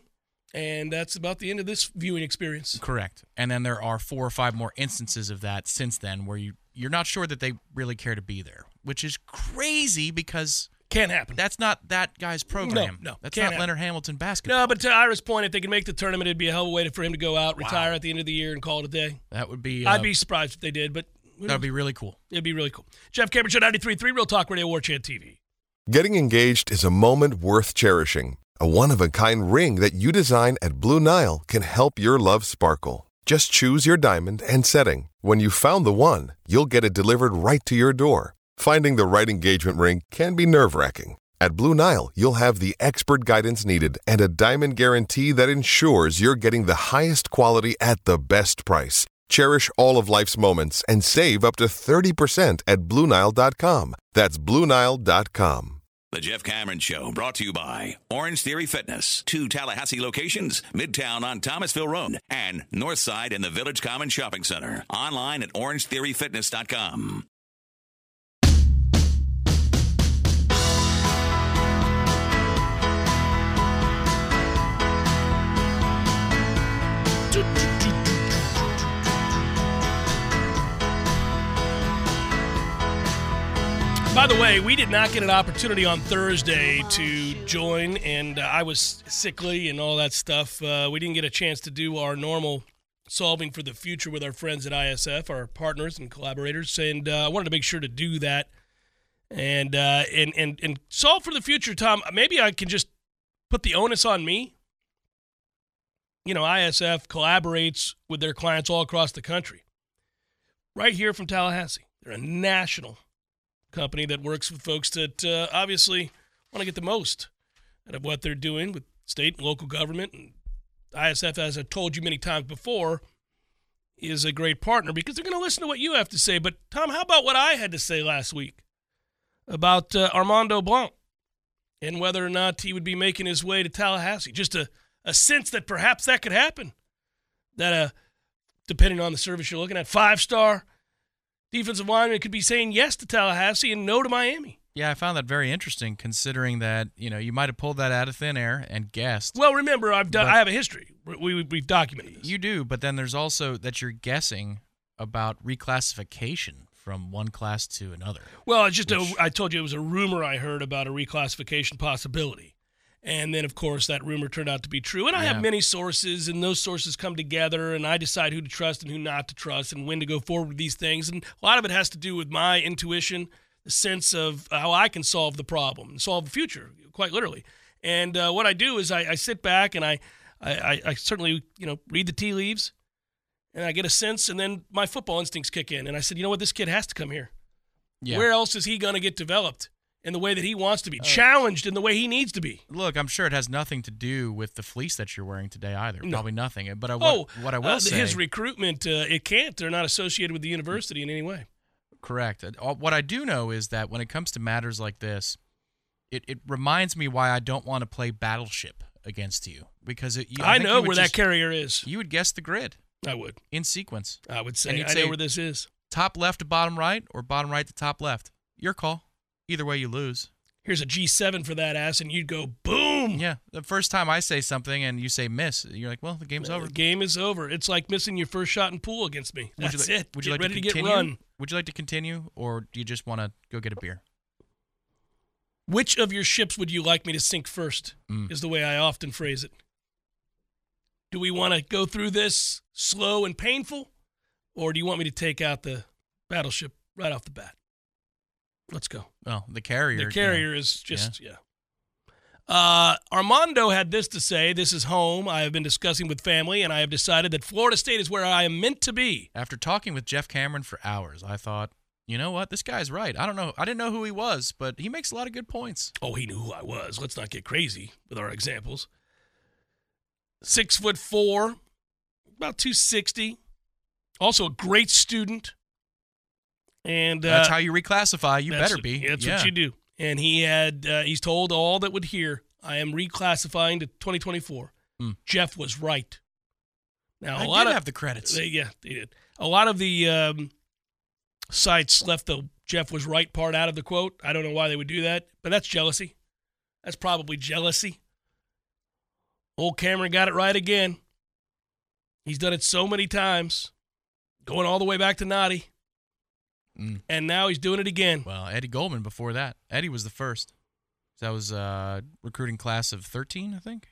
S1: and that's about the end of this viewing experience.
S2: Correct. And then there are four or five more instances of that since then where you you're not sure that they really care to be there, which is crazy because
S1: Can't happen.
S2: that's not that guy's program.
S1: no,
S2: no
S1: that's
S2: not
S1: happen.
S2: Leonard Hamilton basketball.
S1: No, but to Ira's point, if they can make the tournament, it'd be a hell of a way for him to go out, retire at the end of the year, and call it a day.
S2: that would be uh,
S1: I'd be surprised if they did, but who
S2: that would be really cool.
S1: it'd be really cool. Jeff Cameron Show 93.3 Real Talk Radio Warchant TV.
S8: Getting engaged is a moment worth cherishing. A one of a kind ring that you design at Blue Nile can help your love sparkle. Just choose your diamond and setting. When you've found the one, you'll get it delivered right to your door. Finding the right engagement ring can be nerve wracking. At Blue Nile, you'll have the expert guidance needed and a diamond guarantee that ensures you're getting the highest quality at the best price. Cherish all of life's moments and save up to 30% at BlueNile.com. That's BlueNile.com.
S6: The Jeff Cameron Show brought to you by Orange Theory Fitness. Two Tallahassee locations, Midtown on Thomasville Road and Northside in the Village Common Shopping Center. Online at orangetheoryfitness.com.
S1: By the way, we did not get an opportunity on Thursday to join, and uh, I was sickly and all that stuff. Uh, we didn't get a chance to do our normal solving for the future with our friends at ISF, our partners and collaborators, and uh, I wanted to make sure to do that and uh, and and and solve for the future. Tom, maybe I can just put the onus on me. You know, ISF collaborates with their clients all across the country, right here from Tallahassee. They're a national company that works with folks that uh, obviously want to get the most out of what they're doing with state and local government. And ISF, as I've told you many times before, is a great partner because they're going to listen to what you have to say. But, Tom, how about what I had to say last week about uh, Armando Blanc and whether or not he would be making his way to Tallahassee? Just a, a sense that perhaps that could happen. That, uh, depending on the service you're looking at, five star defensive lineman could be saying yes to Tallahassee and no to Miami.
S2: Yeah, I found that very interesting considering that, you know, you might have pulled that out of thin air and guessed.
S1: Well, remember, I've done. I have a history. We, we we've documented this.
S2: You do, but then there's also that you're guessing about reclassification from one class to another.
S1: well, it's just
S2: which-
S1: a. I told you it was a rumor I heard about a reclassification possibility, and then of course that rumor turned out to be true. And I have many sources, and those sources come together, and I decide who to trust and who not to trust, and when to go forward with these things. And a lot of it has to do with my intuition, the sense of how I can solve the problem and solve the future, quite literally. And uh, what I do is I, I sit back and I, I, I, I certainly you know read the tea leaves. and I get a sense, and then my football instincts kick in, and I said, you know what, this kid has to come here.
S2: Yeah.
S1: Where else is he going to get developed in the way that he wants
S2: Uh,
S1: to be, challenged in the way he needs to be?
S2: Look, I'm sure it has nothing to do with the fleece that you're wearing today either.
S1: No.
S2: Probably nothing. But I,
S1: oh,
S2: what, what I will
S1: uh,
S2: say,
S1: his recruitment, uh, it can't. They're not associated with the university in any way.
S2: correct. Uh, What I do know is that when it comes to matters like this, it, it reminds me why I don't want to play Battleship against you because it, you,
S1: I,
S2: think
S1: know where
S2: just-
S1: that carrier is.
S2: You would guess the grid
S1: I would.
S2: in sequence.
S1: I would say And
S2: you'd
S1: I
S2: say-
S1: know where this is.
S2: Top left to bottom right or bottom right to top left. Your call. Either way, you lose.
S1: Here's a G7 for that ass, and you'd go boom.
S2: Yeah. The first time I say something and you say miss, you're like, well, the game's over.
S1: The game is over. It's like missing your first shot in pool against me.
S2: Would
S1: That's
S2: you like,
S1: it.
S2: Would you
S1: get
S2: like
S1: ready
S2: to,
S1: to, get run.
S2: Would you like to continue, or do you just want to go get a beer?
S1: Which of your ships would you like me to sink first?
S2: Mm.
S1: Is the way I often phrase it. Do we want to go through this slow and painful, or do you want me to take out the battleship right off the bat? Let's go.
S2: Well, the carrier.
S1: The carrier is just yeah. Uh, Armando had this to say: "This is home. I have been discussing with family, and I have decided that Florida State is where I am meant to be."
S2: After talking with Jeff Cameron for hours, I thought, you know what? This guy's right. I don't know. I didn't know who he was, but he makes a lot of good points.
S1: Oh, he knew who I was. Let's not get crazy with our examples. Six foot four, about two sixty. Also a great student. And uh,
S2: That's how you reclassify. You better be.
S1: That's
S2: Yeah.
S1: what you do. And he had uh, he's told all that would hear. I am reclassifying to 2024.
S2: Hmm.
S1: Jeff was right. Now a
S2: I
S1: lot
S2: did
S1: of
S2: have the credits.
S1: they, yeah, they did. A lot of the um, sites left the Jeff was right part out of the quote. I don't know why they would do that, but that's jealousy. That's probably jealousy. Old Cameron got it right again. He's done it so many times, going all the way back to Naughty,
S2: Mm.
S1: and now he's doing it again.
S2: Well, Eddie Goldman before that. Eddie was the first. That was uh, recruiting class of 13, I think.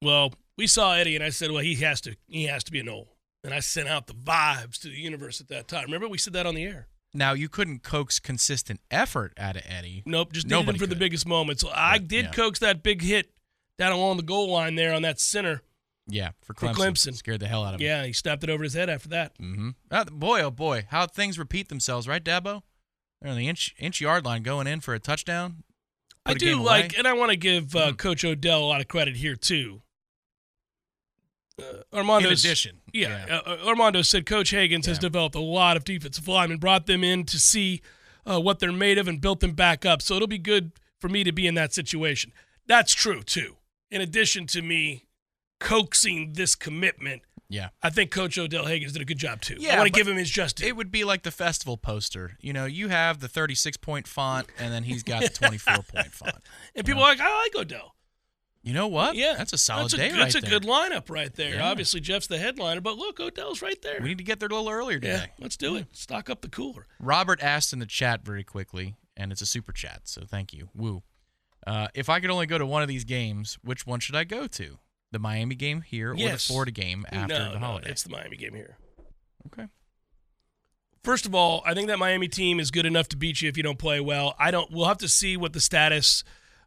S1: Well, we saw Eddie, and I said, "Well, he has to. He has to be a Nole." And I sent out the vibes to the universe at that time. Remember, we said that on the air.
S2: Now, you couldn't coax consistent effort out of Eddie.
S1: Nope, just needed him
S2: Nobody
S1: for the biggest moments. So I
S2: But,
S1: did
S2: yeah.
S1: coax that big hit down along the goal line there on that center.
S2: Yeah, for
S1: For
S2: Clemson.
S1: Clemson.
S2: Scared the hell out of him.
S1: Yeah, he snapped it over his head after that.
S2: Mm-hmm. Uh, boy, oh boy, how things repeat themselves, right, Dabo? They're on the inch inch yard line going in for a touchdown.
S1: I do like, and I want to give uh,
S2: Hmm.
S1: Coach Odell a lot of credit here too. Uh, Armando,
S2: addition,
S1: yeah,
S2: yeah.
S1: Uh, Armando said Coach Haggins has developed a lot of defensive linemen, brought them in to see uh, what they're made of, and built them back up. So it'll be good for me to be in that situation. That's true too. In addition to me coaxing this commitment,
S2: Yeah.
S1: I think Coach Odell Haggins did a good job too.
S2: Yeah, I
S1: want to give him his just due.
S2: It would be like the festival poster. You know, you have the 36 point font, and then he's got the 24 point [laughs] font.
S1: and people are like, I like Odell.
S2: You know what?
S1: Yeah,
S2: That's a solid
S1: that's
S2: day
S1: That's
S2: right
S1: a
S2: there.
S1: good lineup right there.
S2: Yeah.
S1: Obviously, Jeff's the headliner, but look, Odell's right there.
S2: We need to get there a little earlier
S1: yeah,
S2: today.
S1: let's do it. Stock up the cooler.
S2: Robert asked in the chat very quickly, and it's a super chat, so thank you. Woo. Uh, if I could only go to one of these games, which one should I go to? The Miami game here or the Florida game after
S1: no,
S2: the
S1: no,
S2: holiday?
S1: it's the Miami game here.
S2: Okay.
S1: First of all, I think that Miami team is good enough to beat you if you don't play well. I don't. We'll have to see what the status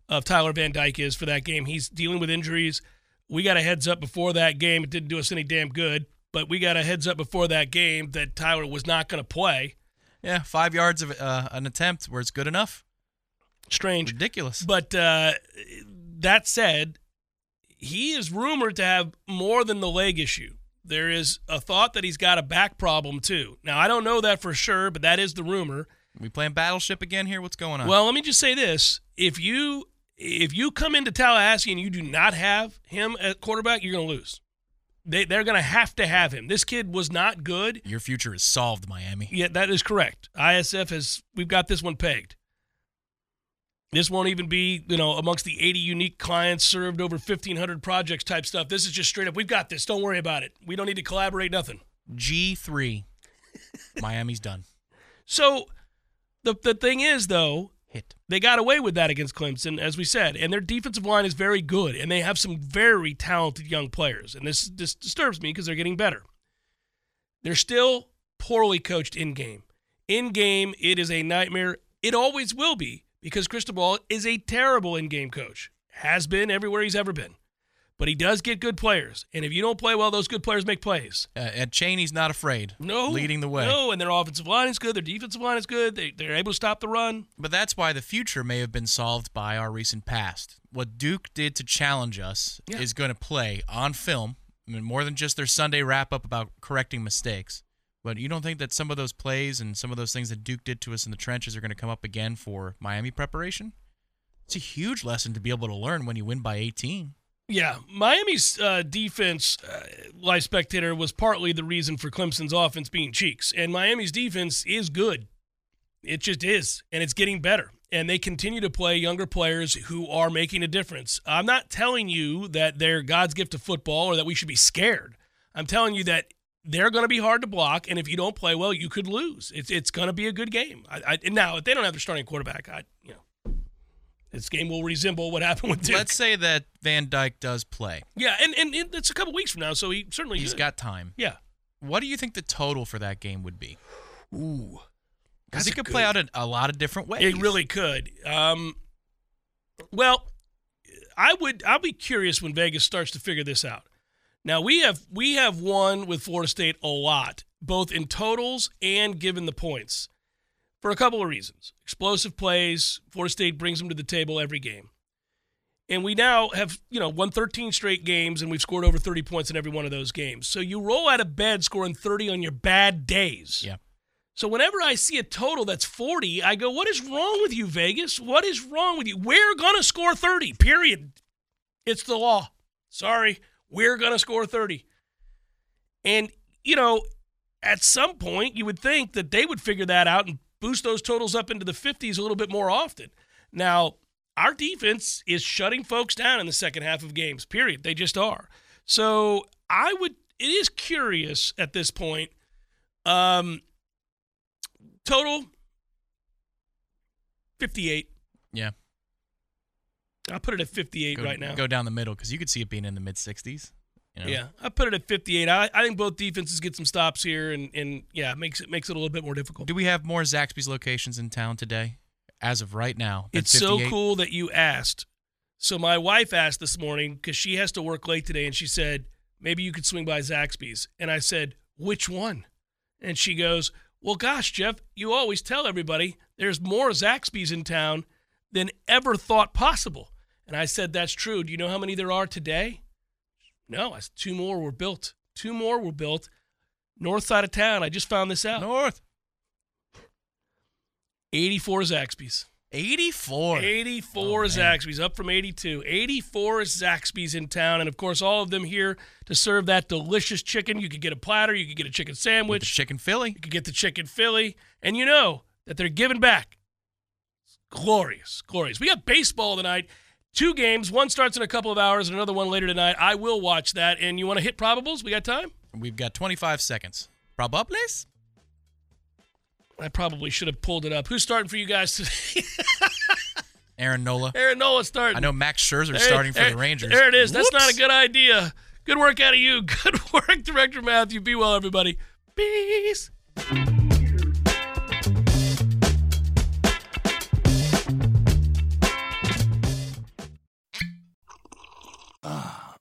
S1: of Tyler Van Dyke is for that game. He's dealing with injuries. We got a heads up before that game. It didn't do us any damn good, but we got a heads up before that game that Tyler was not going to play.
S2: Yeah, five yards of uh, an attempt where it's good enough.
S1: Strange.
S2: Ridiculous.
S1: But uh, that said, he is rumored to have more than the leg issue. There is a thought that he's got a back problem too. Now I don't know that for sure, but that is the rumor.
S2: We playing Battleship again here? What's going on?
S1: Well, let me just say this: if you if you come into Tallahassee and you do not have him at quarterback, you're going to lose. They they're going to have to have him. This kid was not good.
S2: your future is solved, Miami.
S1: Yeah, that is correct. ISF has we've got this one pegged. This won't even be, you know, amongst the 80 unique clients served over 1500 projects type stuff. This is just straight up. We've got this. Don't worry about it. We don't need to collaborate nothing.
S2: G3. [laughs] Miami's done.
S1: So the the thing is though,
S2: Hit.
S1: they got away with that against Clemson, as we said, and their defensive line is very good, and they have some very talented young players, and this this disturbs me because they're getting better. They're still poorly coached in game. In game, it is a nightmare. It always will be because Cristobal is a terrible in game coach. Has been everywhere he's ever been, but he does get good players, and if you don't play well, those good players make plays.
S2: Uh, and Cheney's not afraid.
S1: No,
S2: Leading the way.
S1: No, and their offensive line is good. Their defensive line is good. They, they're able to stop the run.
S2: But that's why the future may have been solved by our recent past. What Duke did to challenge us
S1: Yeah.
S2: is going to play on film. I mean, more than just their Sunday wrap up about correcting mistakes. But you don't think that some of those plays and some of those things that Duke did to us in the trenches are going to come up again for Miami preparation? It's a huge lesson to be able to learn when you win by 18.
S1: Yeah, Miami's uh, defense, uh, live spectator, was partly the reason for Clemson's offense being cheeks. And Miami's defense is good. It just is, and it's getting better. And they continue to play younger players who are making a difference. I'm not telling you that they're God's gift to football or that we should be scared. I'm telling you that they're going to be hard to block, and if you don't play well, you could lose. It's it's going to be a good game. I, I, now, if they don't have their starting quarterback, I you know, This game will resemble what happened with Duke.
S2: Let's say that Van Dyke does play.
S1: yeah, and, and, and it's a couple weeks from now, so he certainly
S2: He's
S1: should.
S2: got time.
S1: Yeah.
S2: What do you think the total for that game would be?
S1: Ooh.
S2: Because it could
S1: good-
S2: play out in a lot of different ways.
S1: It really could. Um, well, I would. I'll be curious when Vegas starts to figure this out. Now we have we have won with Florida State a lot, both in totals and given the points, for a couple of reasons. Explosive plays. Florida State brings them to the table every game, and we now have you know won 13 straight games, and we've scored over 30 points in every one of those games. So you roll out of bed scoring 30 on your bad days.
S2: Yeah.
S1: So whenever I see a total that's 40, I go, what is wrong with you, Vegas? What is wrong with you? We're going to score 30, period. It's the law. Sorry, we're going to score 30. And, you know, at some point, you would think that they would figure that out and boost those totals up into the 50s a little bit more often. Now, our defense is shutting folks down in the second half of games, period. They just are. So I would, it is curious at this point. Um, total 58.
S2: Yeah.
S1: I'll put it at 58
S2: Go,
S1: right now.
S2: Go down the middle because you could see it being in the mid 60s. You know?
S1: Yeah, I put it at 58. I, I think both defenses get some stops here, and, and yeah, it makes it makes it a little bit more difficult.
S2: Do we have more Zaxby's locations in town today, as of right now?
S1: It's so cool that you asked. So my wife asked this morning because she has to work late today, and she said maybe you could swing by Zaxby's, and I said which one, and she goes, well, gosh, Jeff, you always tell everybody there's more Zaxby's in town than ever thought possible, and I said that's true. Do you know how many there are today? No, I said, two more were built. Two more were built. North side of town. I just found this out.
S2: North.
S1: 84 Zaxby's.
S2: 84.
S1: 84
S2: Oh.
S1: Zaxby's, up from 82. 84 Zaxby's in town. And of course, all of them here to serve that delicious chicken. You could get a platter, you could get a chicken sandwich,
S2: chicken Philly.
S1: you could get the chicken Philly. And you know that they're giving back. Glorious, glorious. We got baseball tonight. Two games. One starts in a couple of hours, and another one later tonight. I will watch that. And you want to hit probables? We got time?
S2: We've got 25 seconds. Probables?
S1: I probably should have pulled it up. Who's starting for you guys today? [laughs]
S2: Aaron Nola.
S1: Aaron Nola starting.
S2: I know Max Scherzer
S1: There-
S2: starting for
S1: there-
S2: the Rangers.
S1: There it is. That's not a good idea. Good work out of you. [laughs] Good work, Director Matthew. Be well, everybody. Peace.